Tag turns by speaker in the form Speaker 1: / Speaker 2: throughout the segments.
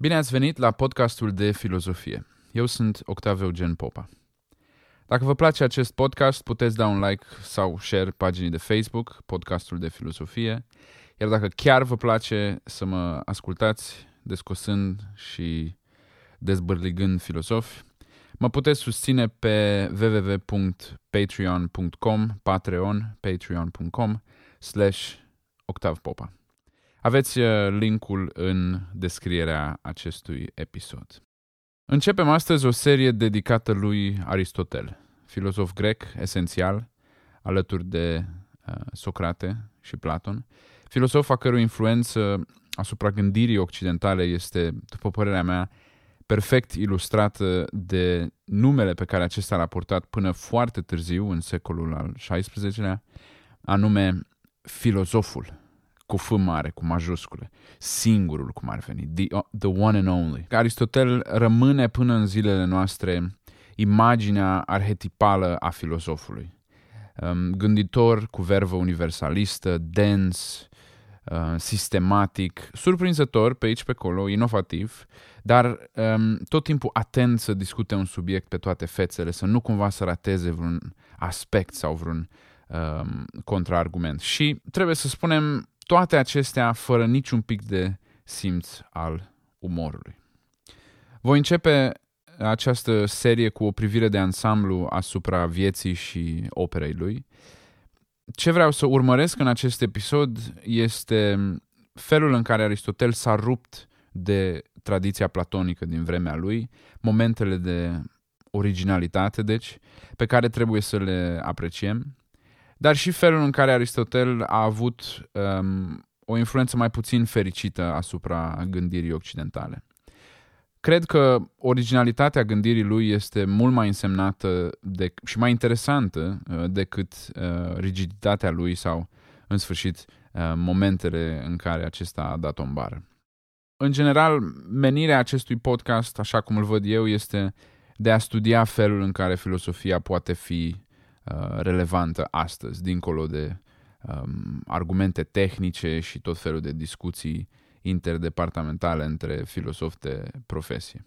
Speaker 1: Bine ați venit la podcastul de filozofie. Eu sunt Octave Eugen Popa. Dacă vă place acest podcast, puteți da un like sau share paginii de Facebook, podcastul de filozofie. Iar dacă chiar vă place să mă ascultați descosând și dezbărligând filozofi, mă puteți susține pe www.patreon.com, patreon, patreon.com, slash octavpopa. Aveți uh, linkul în descrierea acestui episod. Începem astăzi o serie dedicată lui Aristotel, filozof grec esențial, alături de uh, Socrate și Platon, filozof a cărui influență asupra gândirii occidentale este, după părerea mea, perfect ilustrată de numele pe care acesta l-a purtat până foarte târziu, în secolul al XVI-lea, anume filozoful, cu F mare, cu majuscule, singurul cum ar veni, the, the one and only. Aristotel rămâne până în zilele noastre imaginea arhetipală a filozofului. Um, gânditor cu vervă universalistă, dens, uh, sistematic, surprinzător pe aici pe acolo, inovativ, dar um, tot timpul atent să discute un subiect pe toate fețele, să nu cumva să rateze vreun aspect sau vreun um, contraargument. Și trebuie să spunem toate acestea fără niciun pic de simț al umorului. Voi începe această serie cu o privire de ansamblu asupra vieții și operei lui. Ce vreau să urmăresc în acest episod este felul în care Aristotel s-a rupt de tradiția platonică din vremea lui, momentele de originalitate, deci, pe care trebuie să le apreciem, dar și felul în care Aristotel a avut um, o influență mai puțin fericită asupra gândirii occidentale. Cred că originalitatea gândirii lui este mult mai însemnată de, și mai interesantă uh, decât uh, rigiditatea lui sau, în sfârșit, uh, momentele în care acesta a dat o bară. În general, menirea acestui podcast, așa cum îl văd eu, este de a studia felul în care filosofia poate fi uh, relevantă astăzi, dincolo de um, argumente tehnice și tot felul de discuții interdepartamentale între filosofi de profesie.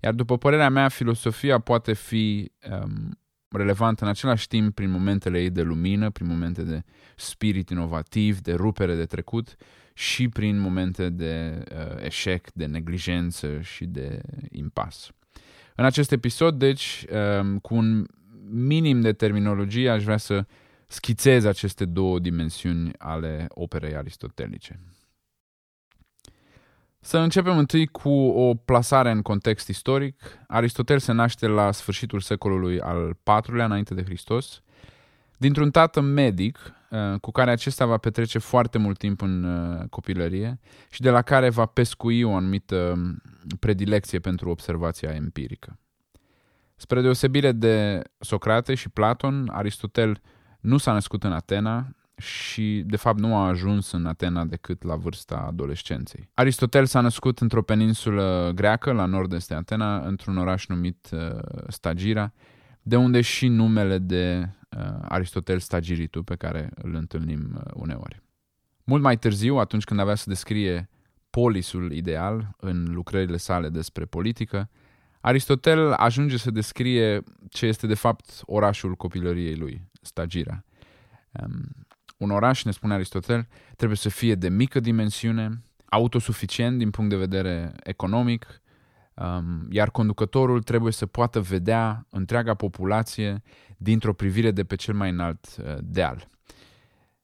Speaker 1: Iar după părerea mea, filosofia poate fi um, relevantă în același timp prin momentele ei de lumină, prin momente de spirit inovativ, de rupere de trecut și prin momente de uh, eșec, de neglijență și de impas. În acest episod, deci, um, cu un minim de terminologie, aș vrea să schițez aceste două dimensiuni ale operei aristotelice. Să începem întâi cu o plasare în context istoric. Aristotel se naște la sfârșitul secolului al IV-lea înainte de Hristos, dintr-un tată medic uh, cu care acesta va petrece foarte mult timp în uh, copilărie și de la care va pescui o anumită um, predilecție pentru observația empirică. Spre deosebire de Socrate și Platon, Aristotel nu s-a născut în Atena, și, de fapt, nu a ajuns în Atena decât la vârsta adolescenței. Aristotel s-a născut într-o peninsulă greacă, la nord-est de Atena, într-un oraș numit uh, Stagira, de unde și numele de uh, Aristotel Stagiritu, pe care îl întâlnim uh, uneori. Mult mai târziu, atunci când avea să descrie polisul ideal în lucrările sale despre politică, Aristotel ajunge să descrie ce este de fapt orașul copilăriei lui, Stagira. Um, un oraș, ne spune Aristotel, trebuie să fie de mică dimensiune, autosuficient din punct de vedere economic, um, iar conducătorul trebuie să poată vedea întreaga populație dintr-o privire de pe cel mai înalt uh, deal.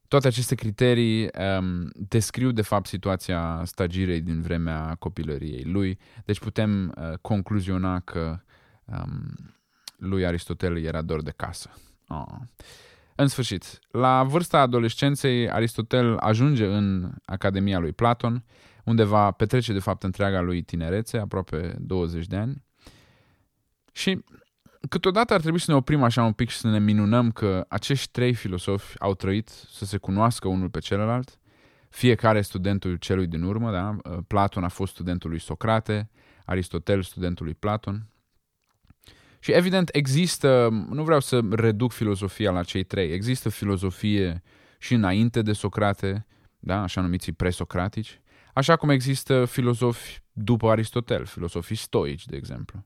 Speaker 1: Toate aceste criterii um, descriu, de fapt, situația stagirei din vremea copilăriei lui, deci putem uh, concluziona că um, lui Aristotel era dor de casă. Oh. În sfârșit, la vârsta adolescenței, Aristotel ajunge în Academia lui Platon, unde va petrece de fapt întreaga lui tinerețe, aproape 20 de ani. Și câteodată ar trebui să ne oprim așa un pic și să ne minunăm că acești trei filosofi au trăit să se cunoască unul pe celălalt, fiecare studentul celui din urmă, da? Platon a fost studentul lui Socrate, Aristotel studentul lui Platon. Și evident există, nu vreau să reduc filozofia la cei trei, există filozofie și înainte de Socrate, da, așa numiții presocratici, așa cum există filozofi după Aristotel, filosofii stoici, de exemplu.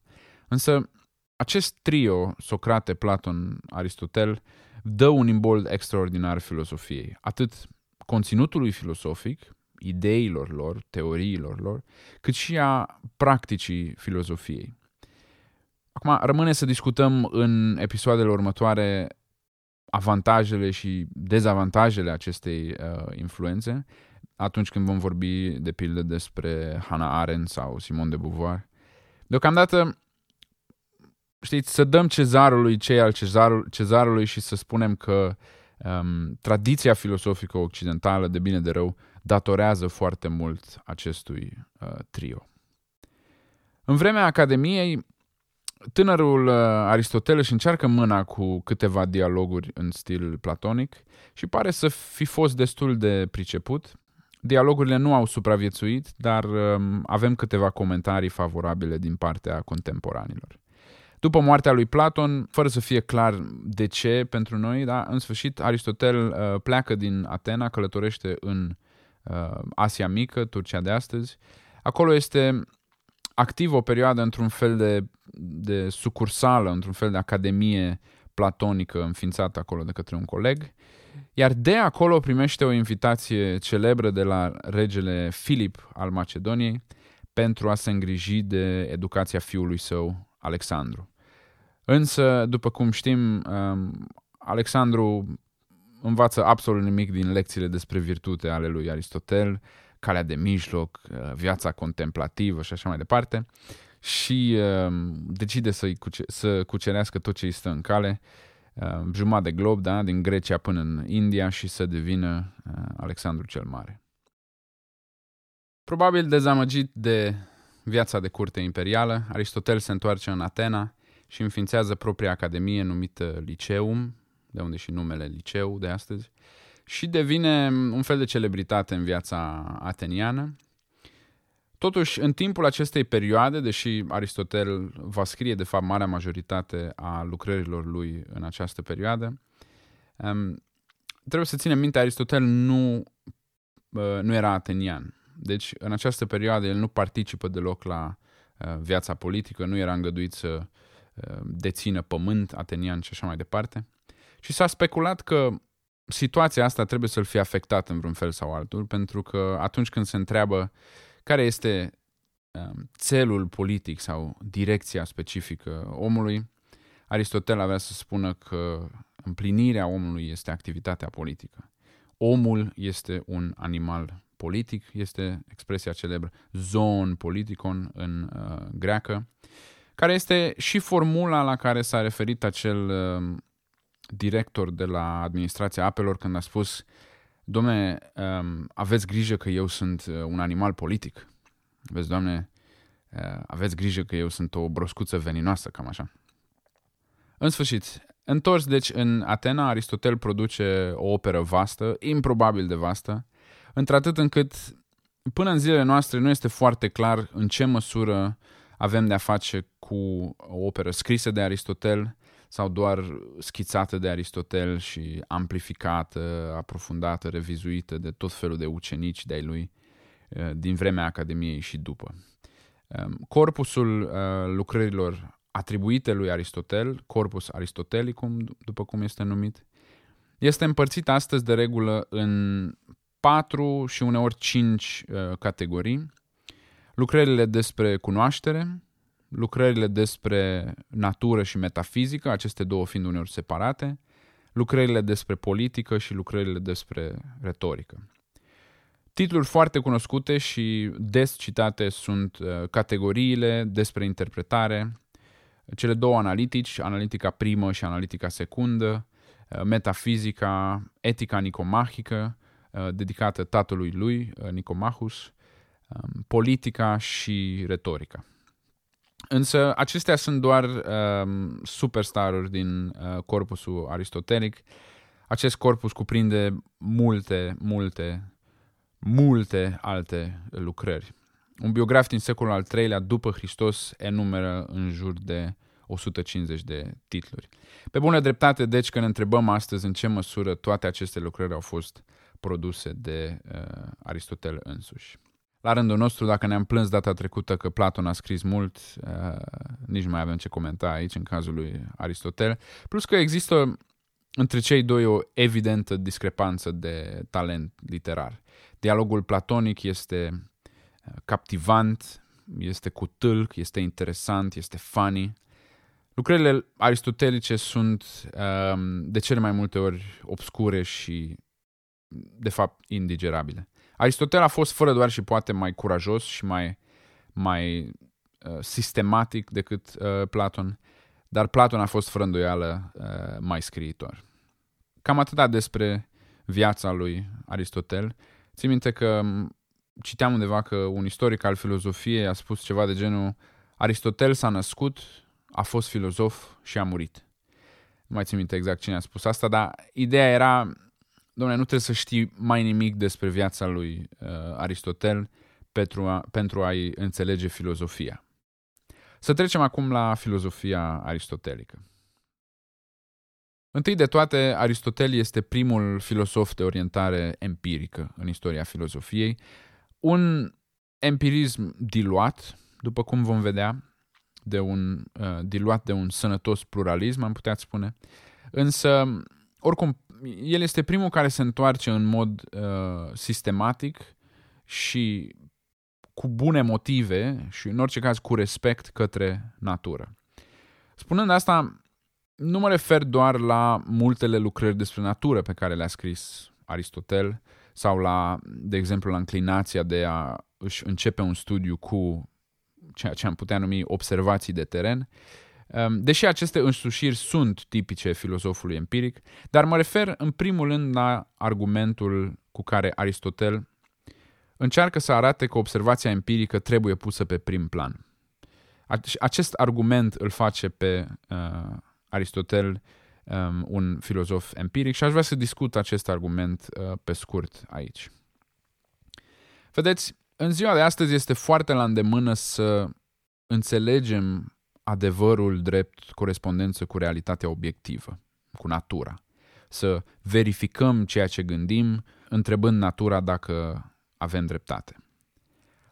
Speaker 1: Însă, acest trio, Socrate, Platon, Aristotel, dă un imbold extraordinar filosofiei, atât conținutului filosofic, ideilor lor, teoriilor lor, cât și a practicii filozofiei. Acum, rămâne să discutăm în episoadele următoare avantajele și dezavantajele acestei uh, influențe, atunci când vom vorbi, de pildă, despre Hannah Arendt sau Simone de Beauvoir. Deocamdată, știți, să dăm cezarului cei al cezarul, cezarului și să spunem că um, tradiția filosofică occidentală, de bine de rău, datorează foarte mult acestui uh, trio. În vremea Academiei, tânărul uh, Aristotel își încearcă mâna cu câteva dialoguri în stil platonic și pare să fi fost destul de priceput. Dialogurile nu au supraviețuit, dar um, avem câteva comentarii favorabile din partea contemporanilor. După moartea lui Platon, fără să fie clar de ce pentru noi, da, în sfârșit Aristotel uh, pleacă din Atena, călătorește în uh, Asia Mică, Turcia de astăzi. Acolo este activ o perioadă într-un fel de, de sucursală, într-un fel de academie platonică înființată acolo de către un coleg, iar de acolo primește o invitație celebră de la regele Filip al Macedoniei pentru a se îngriji de educația fiului său, Alexandru. Însă, după cum știm, um, Alexandru învață absolut nimic din lecțiile despre virtute ale lui Aristotel, calea de mijloc, uh, viața contemplativă și așa mai departe și uh, decide să, cuce- să cucerească tot ce îi stă în cale, uh, jumătate de glob, da, din Grecia până în India și să devină uh, Alexandru cel Mare. Probabil dezamăgit de viața de curte imperială, Aristotel se întoarce în Atena și înființează propria academie numită Liceum, de unde și numele liceu de astăzi, și devine un fel de celebritate în viața ateniană. Totuși, în timpul acestei perioade, deși Aristotel va scrie de fapt marea majoritate a lucrărilor lui în această perioadă, um, trebuie să ținem minte, Aristotel nu, uh, nu era atenian. Deci, în această perioadă, el nu participă deloc la uh, viața politică, nu era îngăduit să uh, dețină pământ atenian și așa mai departe. Și s-a speculat că situația asta trebuie să-l fie afectat în vreun fel sau altul, pentru că atunci când se întreabă care este um, țelul politic sau direcția specifică omului, Aristotel avea să spună că împlinirea omului este activitatea politică. Omul este un animal politic, este expresia celebră zoon politikon în uh, greacă, care este și formula la care s-a referit acel uh, director de la administrația apelor când a spus Domne, um, aveți grijă că eu sunt uh, un animal politic. Vezi, Doamne, uh, aveți grijă că eu sunt o broscuță veninoasă, cam așa. În sfârșit, întors deci în Atena, Aristotel produce o operă vastă, improbabil de vastă, într-atât încât până în zilele noastre nu este foarte clar în ce măsură avem de-a face cu o operă scrisă de Aristotel sau doar schițată de Aristotel și amplificată, aprofundată, revizuită de tot felul de ucenici de-ai lui eh, din vremea Academiei și după. Ehm, corpusul eh, lucrărilor atribuite lui Aristotel, corpus aristotelicum, după cum este numit, este împărțit astăzi de regulă în patru și uneori cinci eh, categorii. Lucrările despre cunoaștere, lucrările despre natură și metafizică, aceste două fiind uneori separate, lucrările despre politică și lucrările despre retorică. Titluri foarte cunoscute și des citate sunt uh, categoriile despre interpretare, cele două analitici, analitica primă și analitica secundă, uh, metafizica, etica nicomahică, uh, dedicată tatălui lui, Nicomachus, um, politica și retorica. Însă acestea sunt doar um, superstaruri din uh, corpusul aristotelic. Acest corpus cuprinde multe, multe, multe alte lucrări. Un biograf din secolul al III-lea după Hristos enumeră în jur de 150 de titluri. Pe bună dreptate, deci, că ne întrebăm astăzi în ce măsură toate aceste lucrări au fost produse de uh, Aristotel însuși. La rândul nostru, dacă ne-am plâns data trecută că Platon a scris mult, uh, nici nu mai avem ce comenta aici în cazul lui Aristotel. Plus că există între cei doi o evidentă discrepanță de talent literar. Dialogul platonic este uh, captivant, este cu tâlc, este interesant, este funny. Lucrările aristotelice sunt um, de cele mai multe ori obscure și, de fapt, indigerabile. Aristotel a fost fără doar și poate mai curajos și mai, mai uh, sistematic decât uh, Platon, dar Platon a fost fără îndoială uh, mai scriitor. Cam atâta despre viața lui Aristotel. Țin minte că citeam undeva că un istoric al filozofiei a spus ceva de genul Aristotel s-a născut, a fost filozof și a murit. Nu mai țin minte exact cine a spus asta, dar ideea era, domnule, nu trebuie să știi mai nimic despre viața lui uh, Aristotel pentru, a, pentru a-i înțelege filozofia. Să trecem acum la filozofia aristotelică. Întâi de toate, Aristotel este primul filosof de orientare empirică în istoria filozofiei, un empirism diluat, după cum vom vedea, de un, uh, diluat de un sănătos pluralism, am putea spune. Însă, oricum, el este primul care se întoarce în mod uh, sistematic și cu bune motive și, în orice caz, cu respect către natură. Spunând asta, nu mă refer doar la multele lucrări despre natură pe care le-a scris Aristotel sau la, de exemplu, la înclinația de a își începe un studiu cu ceea ce am putea numi observații de teren, um, deși aceste însușiri sunt tipice filozofului empiric, dar mă refer în primul rând la argumentul cu care Aristotel încearcă să arate că observația empirică trebuie pusă pe prim plan. Acest argument îl face pe uh, Aristotel um, un filozof empiric și aș vrea să discut acest argument uh, pe scurt aici. Vedeți, în ziua de astăzi este foarte la îndemână să înțelegem adevărul drept corespondență cu realitatea obiectivă, cu natura. Să verificăm ceea ce gândim, întrebând natura dacă avem dreptate.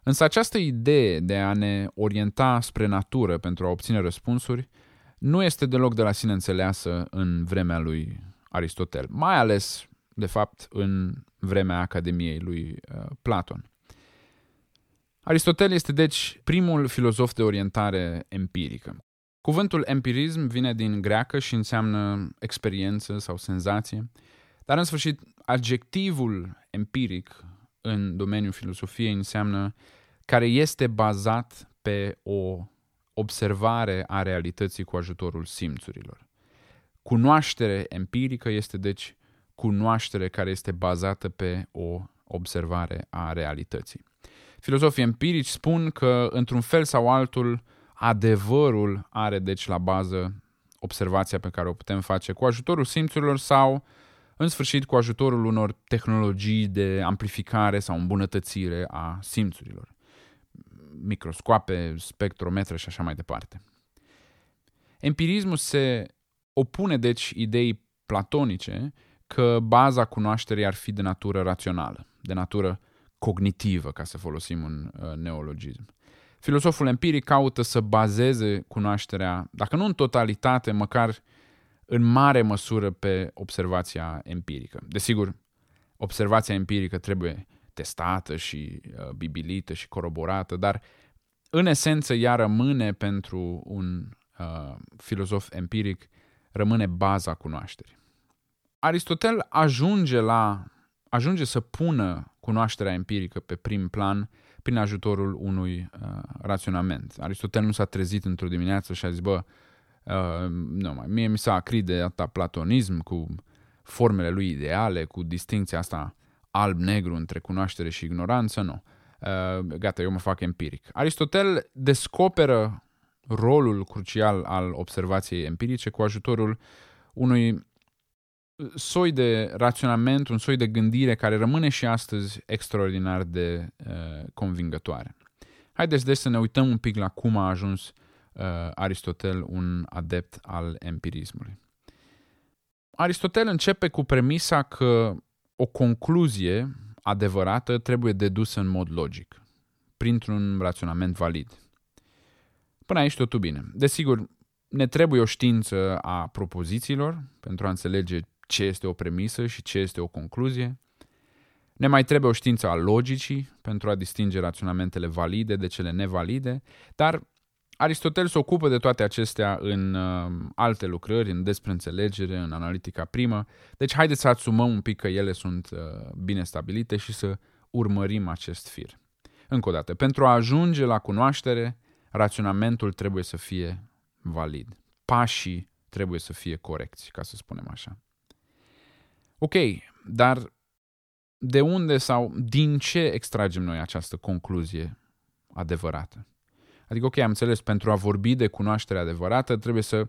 Speaker 1: Însă această idee de a ne orienta spre natură pentru a obține răspunsuri nu este deloc de la sine înțeleasă în vremea lui Aristotel, mai ales, de fapt, în vremea Academiei lui uh, Platon. Aristotel este deci primul filozof de orientare empirică. Cuvântul empirism vine din greacă și înseamnă experiență sau senzație, dar în sfârșit adjectivul empiric în domeniul filosofiei înseamnă care este bazat pe o observare a realității cu ajutorul simțurilor. Cunoaștere empirică este deci cunoaștere care este bazată pe o observare a realității. Filozofii empirici spun că, într-un fel sau altul, adevărul are deci la bază observația pe care o putem face cu ajutorul simțurilor sau, în sfârșit, cu ajutorul unor tehnologii de amplificare sau îmbunătățire a simțurilor microscoape, spectrometre și așa mai departe. Empirismul se opune, deci, idei platonice că baza cunoașterii ar fi de natură rațională, de natură cognitivă, ca să folosim un uh, neologism. Filosoful empiric caută să bazeze cunoașterea, dacă nu în totalitate, măcar în mare măsură pe observația empirică. Desigur, observația empirică trebuie testată și uh, bibilită și coroborată, dar în esență ea rămâne pentru un uh, filozof empiric, rămâne baza cunoașterii. Aristotel ajunge la ajunge să pună cunoașterea empirică pe prim plan prin ajutorul unui uh, raționament. Aristotel nu s-a trezit într-o dimineață și a zis, bă, uh, nu mai, mie mi s-a acrit de asta platonism cu formele lui ideale, cu distinția asta alb-negru între cunoaștere și ignoranță, nu. Uh, gata, eu mă fac empiric. Aristotel descoperă rolul crucial al observației empirice cu ajutorul unui soi de raționament, un soi de gândire care rămâne și astăzi extraordinar de uh, convingătoare. Haideți deci să ne uităm un pic la cum a ajuns uh, Aristotel un adept al empirismului. Aristotel începe cu premisa că o concluzie adevărată trebuie dedusă în mod logic. printr-un raționament valid. Până aici totul bine. Desigur, ne trebuie o știință a propozițiilor pentru a înțelege ce este o premisă și ce este o concluzie. Ne mai trebuie o știință a logicii pentru a distinge raționamentele valide de cele nevalide, dar Aristotel se ocupă de toate acestea în uh, alte lucrări, în despre înțelegere, în analitica primă. Deci haideți să asumăm un pic că ele sunt uh, bine stabilite și să urmărim acest fir. Încă o dată, pentru a ajunge la cunoaștere, raționamentul trebuie să fie valid. Pașii trebuie să fie corecți, ca să spunem așa. Ok, dar de unde sau din ce extragem noi această concluzie adevărată? Adică, ok, am înțeles, pentru a vorbi de cunoaștere adevărată trebuie să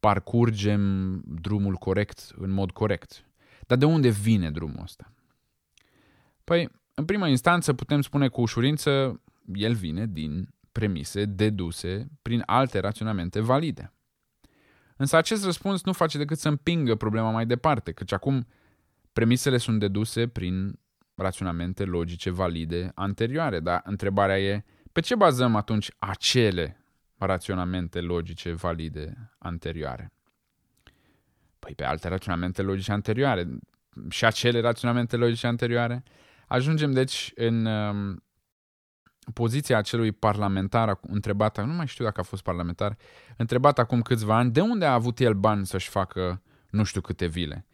Speaker 1: parcurgem drumul corect în mod corect. Dar de unde vine drumul ăsta? Păi, în prima instanță putem spune cu ușurință, el vine din premise deduse prin alte raționamente valide. Însă acest răspuns nu face decât să împingă problema mai departe, căci acum premisele sunt deduse prin raționamente logice valide anterioare, dar întrebarea e pe ce bazăm atunci acele raționamente logice valide anterioare? Păi pe alte raționamente logice anterioare. Și acele raționamente logice anterioare? Ajungem deci în um, poziția acelui parlamentar întrebat, nu mai știu dacă a fost parlamentar, întrebat acum câțiva ani, de unde a avut el bani să-și facă nu știu câte vile?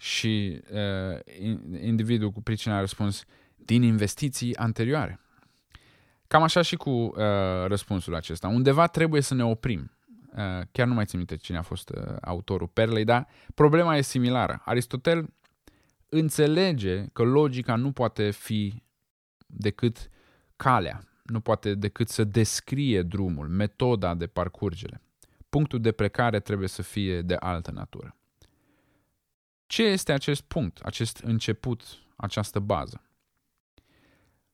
Speaker 1: Și uh, individul cu pricina a răspuns, din investiții anterioare. Cam așa și cu uh, răspunsul acesta. Undeva trebuie să ne oprim. Uh, chiar nu mai țin minte cine a fost uh, autorul perlei, dar problema e similară. Aristotel înțelege că logica nu poate fi decât calea, nu poate decât să descrie drumul, metoda de parcurgere. Punctul de plecare trebuie să fie de altă natură. Ce este acest punct, acest început, această bază?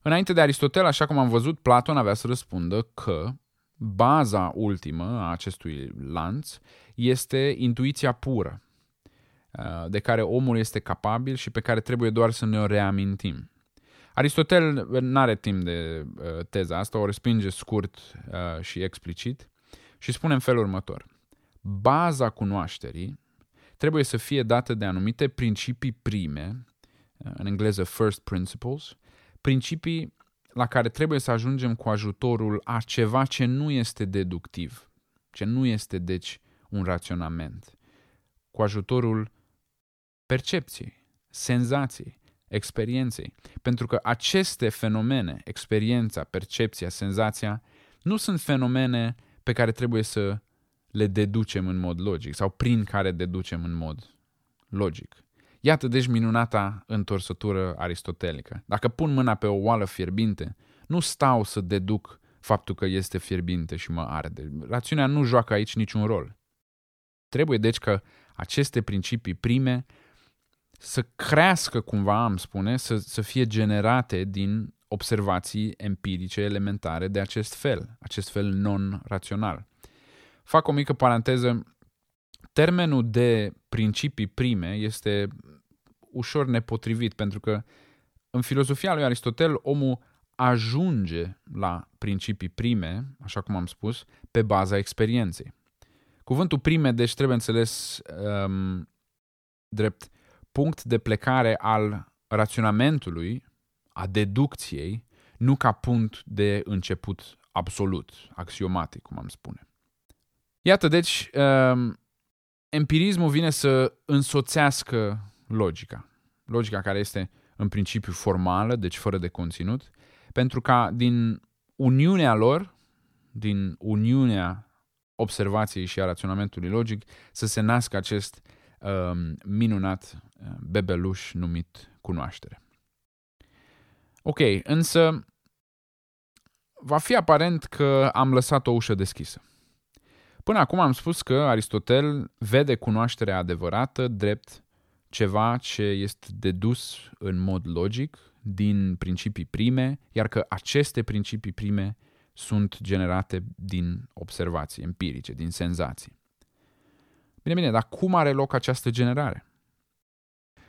Speaker 1: Înainte de Aristotel, așa cum am văzut, Platon avea să răspundă că baza ultimă a acestui lanț este intuiția pură, uh, de care omul este capabil și pe care trebuie doar să ne o reamintim. Aristotel nu are timp de uh, teza asta, o respinge scurt uh, și explicit și spune în felul următor. Baza cunoașterii trebuie să fie dată de anumite principii prime, în engleză first principles, principii la care trebuie să ajungem cu ajutorul a ceva ce nu este deductiv, ce nu este deci un raționament, cu ajutorul percepției, senzației, experienței. Pentru că aceste fenomene, experiența, percepția, senzația, nu sunt fenomene pe care trebuie să le deducem în mod logic sau prin care deducem în mod logic. Iată deci minunata întorsătură aristotelică. Dacă pun mâna pe o oală fierbinte, nu stau să deduc faptul că este fierbinte și mă arde. Rațiunea nu joacă aici niciun rol. Trebuie deci că aceste principii prime să crească cumva, am spune, să, să fie generate din observații empirice elementare de acest fel, acest fel non-rațional. Fac o mică paranteză. Termenul de principii prime este ușor nepotrivit, pentru că în filozofia lui Aristotel omul ajunge la principii prime, așa cum am spus, pe baza experienței. Cuvântul prime, deci, trebuie înțeles um, drept punct de plecare al raționamentului, a deducției, nu ca punct de început absolut, axiomatic, cum am spune. Iată, deci, um, empirismul vine să însoțească logica. Logica care este în principiu formală, deci fără de conținut, pentru ca din uniunea lor, din uniunea observației și a raționamentului logic, să se nască acest um, minunat uh, bebeluș numit cunoaștere. Ok, însă va fi aparent că am lăsat o ușă deschisă. Până acum am spus că Aristotel vede cunoașterea adevărată drept ceva ce este dedus în mod logic din principii prime, iar că aceste principii prime sunt generate din observații empirice, din senzații. Bine, bine, dar cum are loc această generare?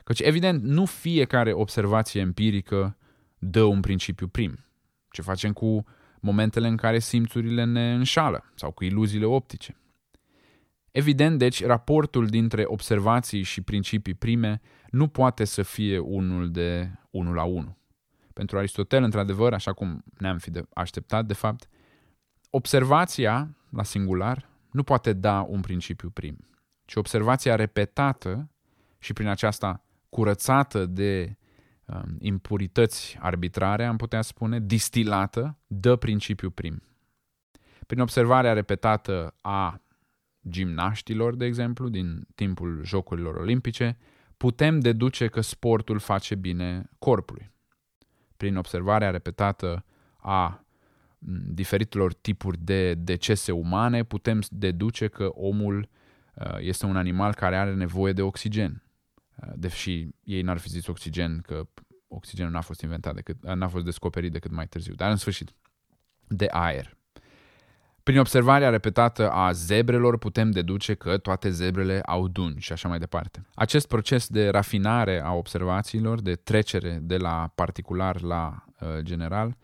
Speaker 1: Căci, evident, nu fiecare observație empirică dă un principiu prim. Ce facem cu momentele în care simțurile ne înșală sau cu iluziile optice? Evident, deci, raportul dintre observații și principii prime nu poate să fie unul de 1 la 1. Pentru Aristotel, într-adevăr, așa cum ne-am fi așteptat, de fapt, observația, la singular, nu poate da un principiu prim, ci observația repetată și prin aceasta curățată de um, impurități arbitrare, am putea spune, distilată, dă principiu prim. Prin observarea repetată a gimnaștilor, de exemplu, din timpul Jocurilor Olimpice, putem deduce că sportul face bine corpului. Prin observarea repetată a diferitelor tipuri de decese umane, putem deduce că omul uh, este un animal care are nevoie de oxigen. Uh, deși ei n-ar fi zis oxigen, că oxigenul n-a fost inventat decât, n-a fost descoperit decât mai târziu, dar în sfârșit, de aer. Prin observarea repetată a zebrelor putem deduce că toate zebrele au dungi și așa mai departe. Acest proces de rafinare a observațiilor, de trecere de la particular la uh, general,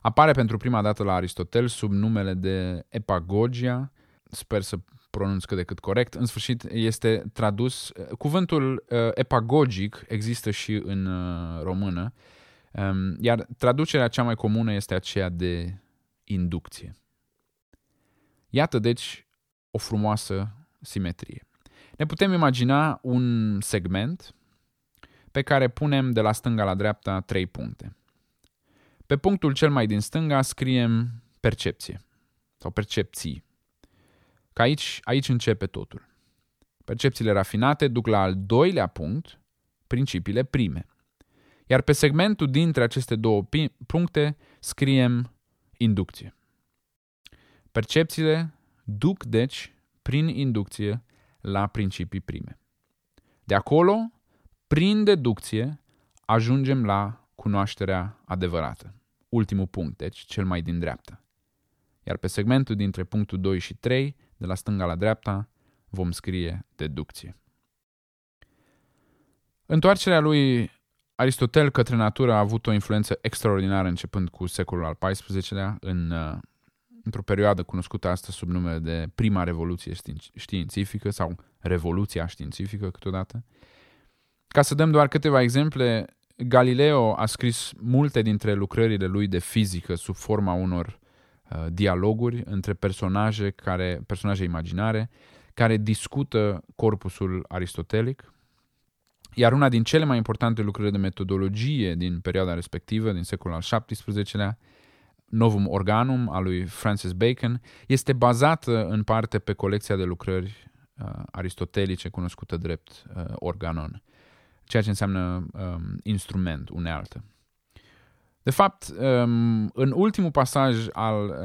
Speaker 1: apare pentru prima dată la Aristotel sub numele de epagogia, sper să pronunț cât de cât corect, în sfârșit este tradus, uh, cuvântul uh, epagogic există și în uh, română, um, iar traducerea cea mai comună este aceea de inducție. Iată deci o frumoasă simetrie. Ne putem imagina un segment pe care punem de la stânga la dreapta trei puncte. Pe punctul cel mai din stânga scriem percepție sau percepții. Că aici, aici începe totul. Percepțiile rafinate duc la al doilea punct, principiile prime. Iar pe segmentul dintre aceste două puncte scriem inducție. Percepțiile duc, deci, prin inducție la principii prime. De acolo, prin deducție, ajungem la cunoașterea adevărată. Ultimul punct, deci, cel mai din dreapta. Iar pe segmentul dintre punctul 2 și 3, de la stânga la dreapta, vom scrie deducție. Întoarcerea lui Aristotel către natură a avut o influență extraordinară începând cu secolul al XIV-lea în uh, într-o perioadă cunoscută astăzi sub numele de prima revoluție științifică sau revoluția științifică câteodată. Ca să dăm doar câteva exemple, Galileo a scris multe dintre lucrările lui de fizică sub forma unor uh, dialoguri între personaje, care, personaje imaginare care discută corpusul aristotelic, iar una din cele mai importante lucrări de metodologie din perioada respectivă, din secolul al XVII-lea, Novum Organum al lui Francis Bacon este bazată în parte pe colecția de lucrări uh, aristotelice cunoscută drept uh, organon, ceea ce înseamnă um, instrument, unealtă. De fapt, um, în ultimul pasaj al uh,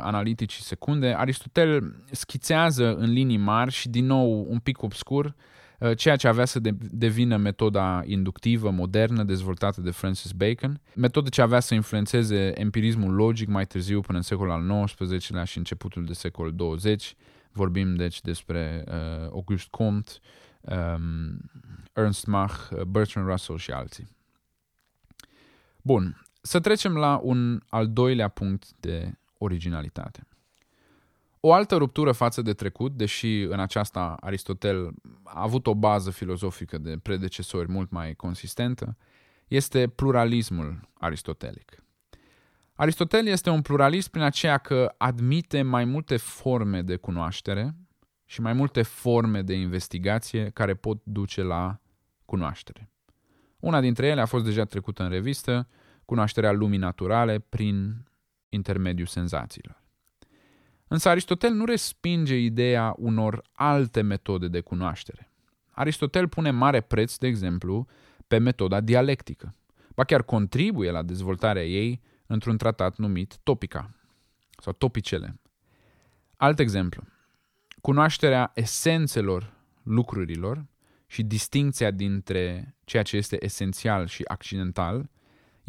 Speaker 1: analiticii secunde, Aristotel schițează în linii mari și din nou un pic obscur Uh, ceea ce avea să devină metoda inductivă modernă dezvoltată de Francis Bacon, metodă ce avea să influențeze empirismul logic mai târziu până în secolul al XIX-lea și începutul de secol 20. Vorbim deci despre uh, Auguste Comte, um, Ernst Mach, uh, Bertrand Russell și alții. Bun, să trecem la un al doilea punct de originalitate. O altă ruptură față de trecut, deși în aceasta Aristotel a avut o bază filozofică de predecesori mult mai consistentă, este pluralismul aristotelic. Aristotel este un pluralist prin aceea că admite mai multe forme de cunoaștere și mai multe forme de investigație care pot duce la cunoaștere. Una dintre ele a fost deja trecută în revistă, cunoașterea lumii naturale prin intermediul senzațiilor. Însă Aristotel nu respinge ideea unor alte metode de cunoaștere. Aristotel pune mare preț, de exemplu, pe metoda dialectică, ba chiar contribuie la dezvoltarea ei într-un tratat numit Topica sau Topicele. Alt exemplu, cunoașterea esențelor lucrurilor și distinția dintre ceea ce este esențial și accidental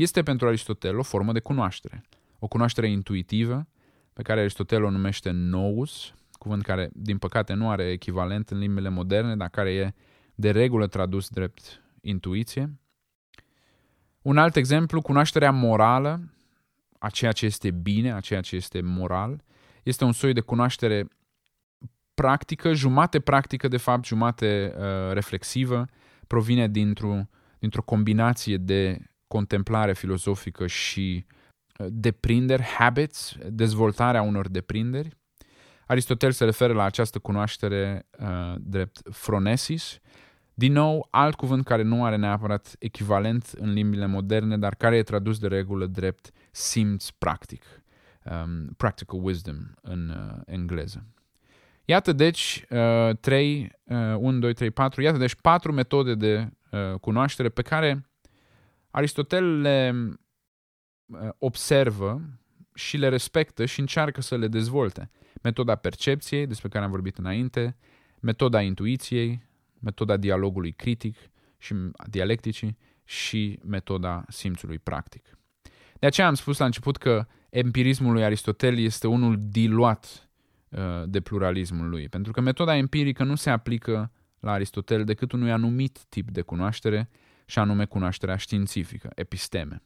Speaker 1: este pentru Aristotel o formă de cunoaștere, o cunoaștere intuitivă pe care Aristotel o numește nous, cuvânt care, din păcate, nu are echivalent în limbile moderne, dar care e de regulă tradus drept intuiție. Un alt exemplu, cunoașterea morală a ceea ce este bine, a ceea ce este moral. Este un soi de cunoaștere practică, jumate practică, de fapt, jumate uh, reflexivă, provine dintr-o, dintr-o combinație de contemplare filozofică și uh, deprinderi, habits, dezvoltarea unor deprinderi. Aristotel se referă la această cunoaștere uh, drept phronesis, din nou, alt cuvânt care nu are neapărat echivalent în limbile moderne, dar care e tradus de regulă drept simț practic, um, practical wisdom în uh, engleză. Iată deci uh, 3, uh, 1, 2, 3, 4, iată deci patru metode de uh, cunoaștere pe care Aristotel le uh, observă și le respectă și încearcă să le dezvolte. Metoda percepției, despre care am vorbit înainte, metoda intuiției, metoda dialogului critic și dialecticii și metoda simțului practic. De aceea am spus la început că empirismul lui Aristotel este unul diluat uh, de pluralismul lui, pentru că metoda empirică nu se aplică la Aristotel decât unui anumit tip de cunoaștere, și anume cunoașterea științifică, episteme.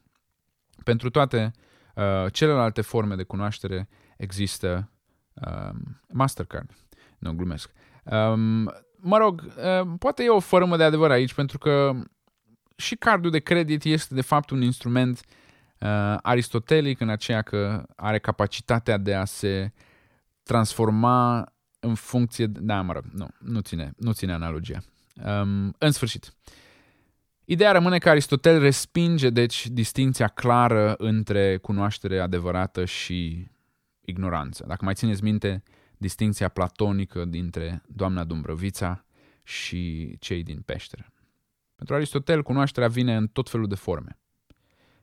Speaker 1: Pentru toate uh, celelalte forme de cunoaștere există uh, Mastercard. Nu, glumesc. Um, mă rog, uh, poate e o formă de adevăr aici, pentru că și cardul de credit este de fapt un instrument uh, aristotelic în aceea că are capacitatea de a se transforma în funcție de... Da, mă rog, nu, nu ține, nu ține analogia. Um, în sfârșit, ideea rămâne că Aristotel respinge, deci, distinția clară între cunoaștere adevărată și ignoranță. Dacă mai țineți minte, distinția platonică dintre doamna Dumbrăvița și cei din peșteră. Pentru Aristotel, cunoașterea vine în tot felul de forme,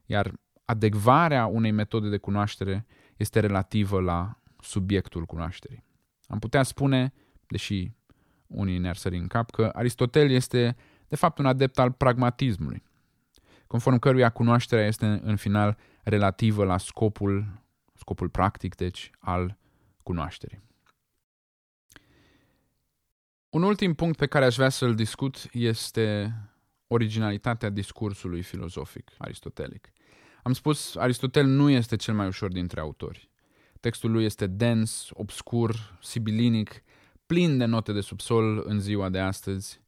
Speaker 1: iar adecvarea unei metode de cunoaștere este relativă la subiectul cunoașterii. Am putea spune, deși unii ne-ar sări în cap, că Aristotel este de fapt un adept al pragmatismului, conform căruia cunoașterea este în final relativă la scopul, scopul practic, deci, al cunoașterii. Un ultim punct pe care aș vrea să-l discut este originalitatea discursului filozofic aristotelic. Am spus, Aristotel nu este cel mai ușor dintre autori. Textul lui este dens, obscur, sibilinic, plin de note de subsol în ziua de astăzi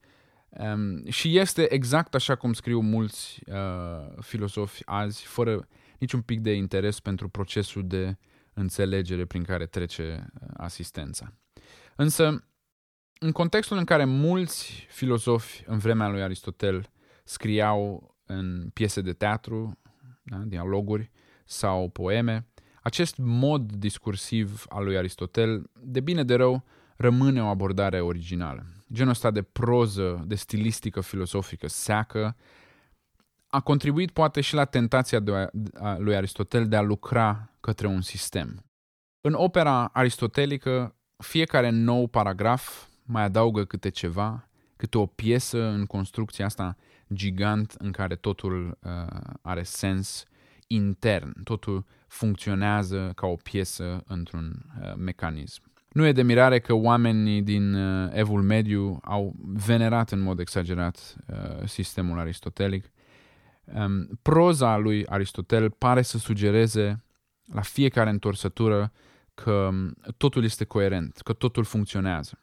Speaker 1: um, și este exact așa cum scriu mulți uh, filozofi azi, fără niciun pic de interes pentru procesul de înțelegere prin care trece uh, asistența. Însă, în contextul în care mulți filozofi în vremea lui Aristotel scriau în piese de teatru, da, dialoguri sau poeme, acest mod discursiv al lui Aristotel, de bine de rău, rămâne o abordare originală. Genul ăsta de proză, de stilistică filosofică seacă, a contribuit poate și la tentația de a, lui Aristotel de a lucra către un sistem. În opera aristotelică, fiecare nou paragraf mai adaugă câte ceva, câte o piesă în construcția asta gigant în care totul uh, are sens intern, totul funcționează ca o piesă într-un uh, mecanism. Nu e de mirare că oamenii din uh, Evul Mediu au venerat în mod exagerat uh, sistemul aristotelic. Um, proza lui Aristotel pare să sugereze la fiecare întorsătură că um, totul este coerent, că totul funcționează.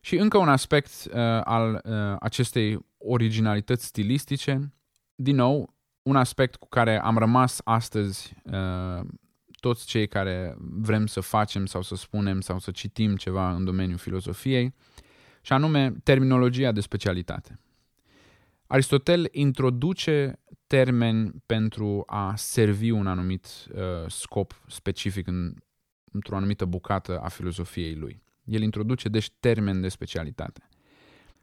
Speaker 1: Și încă un aspect uh, al uh, acestei originalități stilistice, din nou, un aspect cu care am rămas astăzi uh, toți cei care vrem să facem sau să spunem sau să citim ceva în domeniul filozofiei, și anume terminologia de specialitate. Aristotel introduce termeni pentru a servi un anumit uh, scop specific în, într-o anumită bucată a filozofiei lui. El introduce deci termeni de specialitate.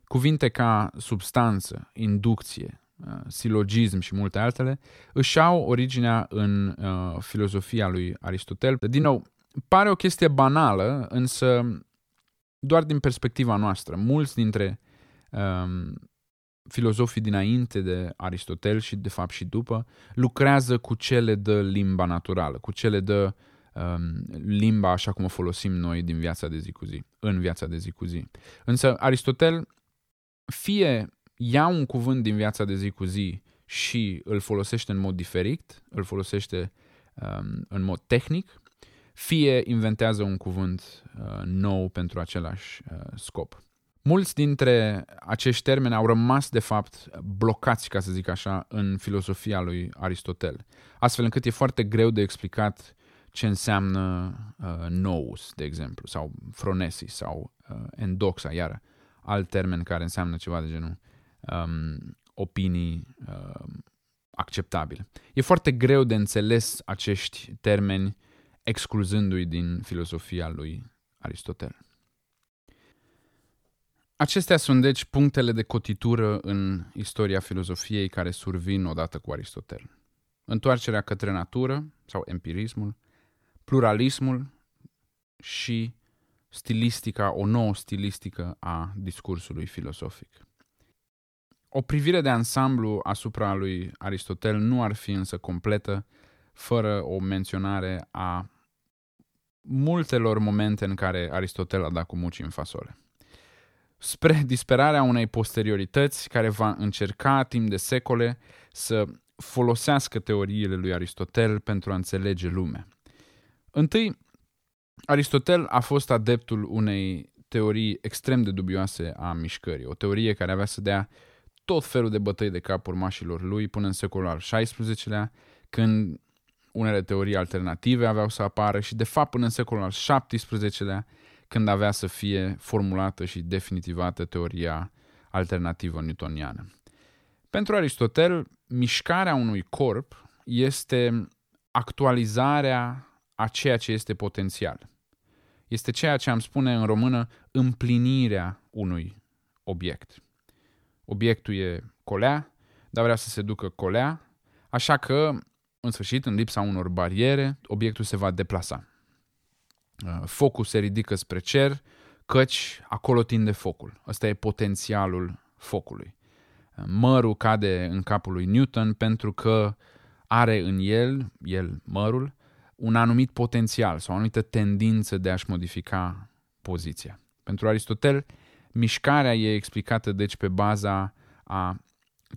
Speaker 1: Cuvinte ca substanță, inducție, uh, silogism și multe altele își au originea în uh, filozofia lui Aristotel. Din nou, pare o chestie banală, însă doar din perspectiva noastră. Mulți dintre um, filozofii dinainte de Aristotel și de fapt și după lucrează cu cele de limba naturală, cu cele de um, limba așa cum o folosim noi din viața de zi cu zi, în viața de zi cu zi. Însă Aristotel fie ia un cuvânt din viața de zi cu zi și îl folosește în mod diferit, îl folosește um, în mod tehnic, fie inventează un cuvânt uh, nou pentru același uh, scop. Mulți dintre acești termeni au rămas, de fapt, blocați, ca să zic așa, în filosofia lui Aristotel, astfel încât e foarte greu de explicat ce înseamnă uh, nous, de exemplu, sau phronesis, sau uh, endoxa, iar alt termen care înseamnă ceva de genul um, opinii uh, acceptabile. E foarte greu de înțeles acești termeni excluzându-i din filosofia lui Aristotel. Acestea sunt deci punctele de cotitură în istoria filozofiei care survin odată cu Aristotel. Întoarcerea către natură sau empirismul, pluralismul și stilistica, o nouă stilistică a discursului filosofic. O privire de ansamblu asupra lui Aristotel nu ar fi însă completă fără o menționare a multelor momente în care Aristotel a dat cu muci în fasole. Spre disperarea unei posteriorități care va încerca timp de secole să folosească teoriile lui Aristotel pentru a înțelege lumea. Întâi, Aristotel a fost adeptul unei teorii extrem de dubioase a mișcării, o teorie care avea să dea tot felul de bătăi de cap urmașilor lui până în secolul al XVI-lea, când unele teorii alternative aveau să apară și, de fapt, până în secolul al XVII-lea, când avea să fie formulată și definitivată teoria alternativă newtoniană. Pentru Aristotel, mișcarea unui corp este actualizarea a ceea ce este potențial. Este ceea ce am spune în română împlinirea unui obiect. Obiectul e colea, dar vrea să se ducă colea, așa că în sfârșit, în lipsa unor bariere, obiectul se va deplasa. Uh, focul se ridică spre cer, căci acolo tinde focul. Ăsta e potențialul focului. Uh, mărul cade în capul lui Newton pentru că are în el, el, mărul, un anumit potențial sau o anumită tendință de a-și modifica poziția. Pentru Aristotel, mișcarea e explicată deci pe baza a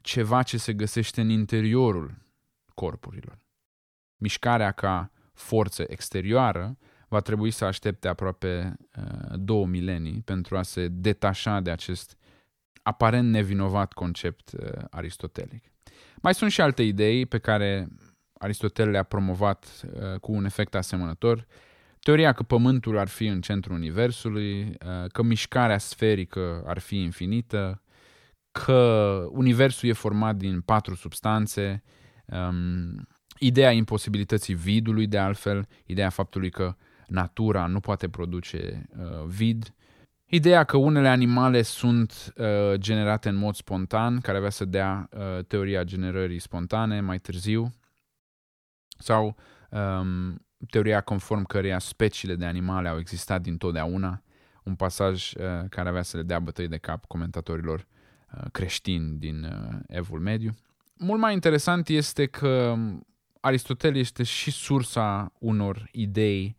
Speaker 1: ceva ce se găsește în interiorul corpurilor. Mișcarea ca forță exterioară va trebui să aștepte aproape uh, două milenii pentru a se detașa de acest aparent nevinovat concept uh, aristotelic. Mai sunt și alte idei pe care Aristotel le-a promovat uh, cu un efect asemănător. Teoria că Pământul ar fi în centrul Universului, uh, că mișcarea sferică ar fi infinită, că Universul e format din patru substanțe, um, ideea imposibilității vidului, de altfel, ideea faptului că natura nu poate produce uh, vid, ideea că unele animale sunt uh, generate în mod spontan, care avea să dea uh, teoria generării spontane mai târziu, sau um, teoria conform căreia speciile de animale au existat dintotdeauna, un pasaj uh, care avea să le dea bătăi de cap comentatorilor uh, creștini din uh, Evul Mediu. Mult mai interesant este că Aristotel este și sursa unor idei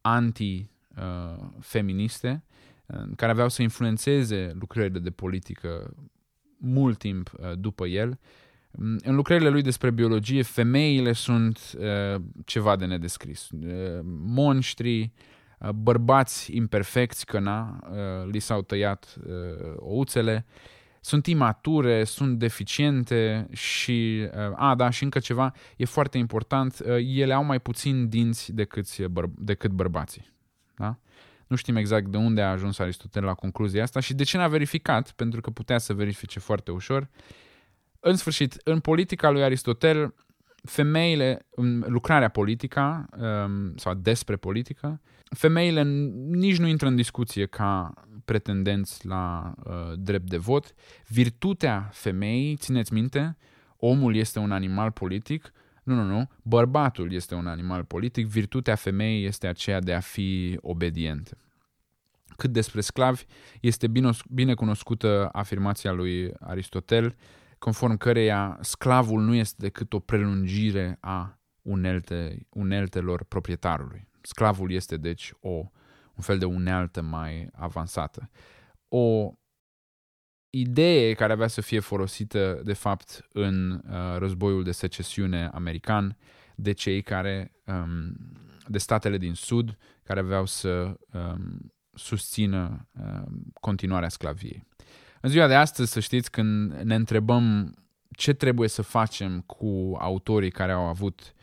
Speaker 1: anti-feministe uh, care aveau să influențeze lucrările de politică mult timp uh, după el. Mm, în lucrările lui despre biologie, femeile sunt uh, ceva de nedescris. Monștri, bărbați imperfecți, că na, li s-au tăiat ouțele, sunt imature, sunt deficiente și, uh, a, da, și încă ceva, e foarte important, uh, ele au mai puțin dinți decât, băr- decât bărbații. Da? Nu știm exact de unde a ajuns Aristotel la concluzia asta și de ce n-a verificat, pentru că putea să verifice foarte ușor. În sfârșit, în politica lui Aristotel, femeile, în lucrarea politică um, sau despre politică, femeile nici nu intră în discuție ca pretendenți la uh, drept de vot. Virtutea femeii, țineți minte, omul este un animal politic, nu, nu, nu, bărbatul este un animal politic, virtutea femeii este aceea de a fi obedient. Cât despre sclavi, este bine, bine cunoscută afirmația lui Aristotel, conform căreia sclavul nu este decât o prelungire a unelte, uneltelor proprietarului. Sclavul este deci o un fel de unealtă mai avansată. O idee care avea să fie folosită, de fapt, în uh, războiul de secesiune american, de cei care, um, de statele din Sud, care aveau să um, susțină um, continuarea sclaviei. În ziua de astăzi, să știți, când ne întrebăm ce trebuie să facem cu autorii care au avut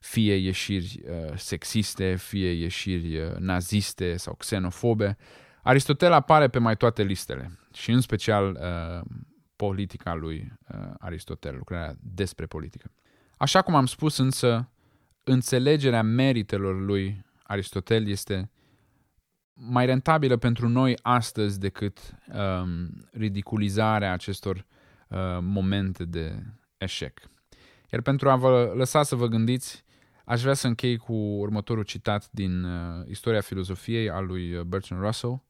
Speaker 1: fie ieșiri uh, sexiste, fie ieșiri uh, naziste sau xenofobe, Aristotel apare pe mai toate listele și în special uh, politica lui uh, Aristotel, lucrarea despre politică. Așa cum am spus însă, înțelegerea meritelor lui Aristotel este mai rentabilă pentru noi astăzi decât um, ridiculizarea acestor uh, momente de eșec. Iar pentru a vă lăsa să vă gândiți, aș vrea să închei cu următorul citat din uh, Istoria filozofiei al lui uh, Bertrand Russell,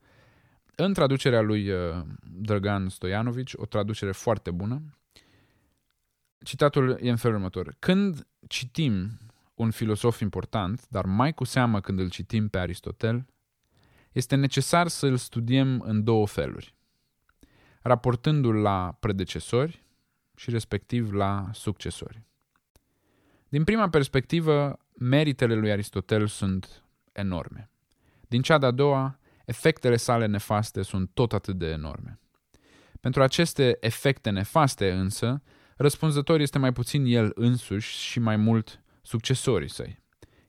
Speaker 1: în traducerea lui uh, Dragan Stojanovic, o traducere foarte bună. Citatul e în felul următor. Când citim un filosof important, dar mai cu seamă când îl citim pe Aristotel, este necesar să îl studiem în două feluri, raportându-l la predecesori și respectiv la succesori. Din prima perspectivă, meritele lui Aristotel sunt enorme. Din cea de-a doua, efectele sale nefaste sunt tot atât de enorme. Pentru aceste efecte nefaste însă, răspunzător este mai puțin el însuși și mai mult succesorii săi.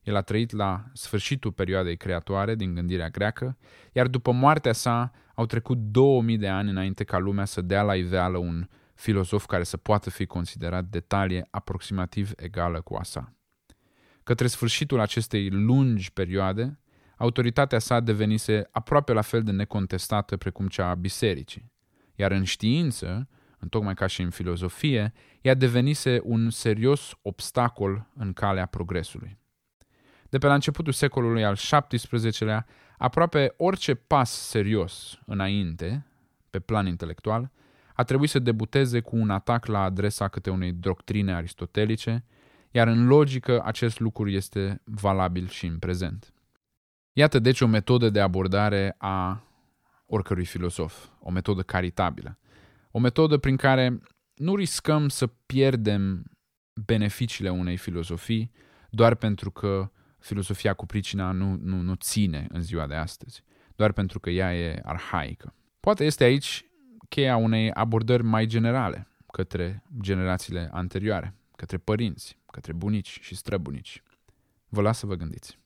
Speaker 1: El a trăit la sfârșitul perioadei creatoare din gândirea greacă, iar după moartea sa au trecut 2000 de ani înainte ca lumea să dea la iveală un filozof care să poată fi considerat de talie aproximativ egală cu a sa. Către sfârșitul acestei lungi perioade, autoritatea sa devenise aproape la fel de necontestată precum cea a bisericii. Iar în știință, întocmai ca și în filozofie, ea devenise un serios obstacol în calea progresului. De pe la începutul secolului al XVII-lea, aproape orice pas serios înainte, pe plan intelectual, a trebuit să debuteze cu un atac la adresa câte unei doctrine aristotelice, iar în logică acest lucru este valabil și în prezent. Iată deci o metodă de abordare a oricărui filosof, o metodă caritabilă, o metodă prin care nu riscăm să pierdem beneficiile unei filozofii doar pentru că filosofia cu pricina nu, nu, nu ține în ziua de astăzi, doar pentru că ea e arhaică. Poate este aici cheia unei abordări mai generale către generațiile anterioare, către părinți, către bunici și străbunici. Vă las să vă gândiți.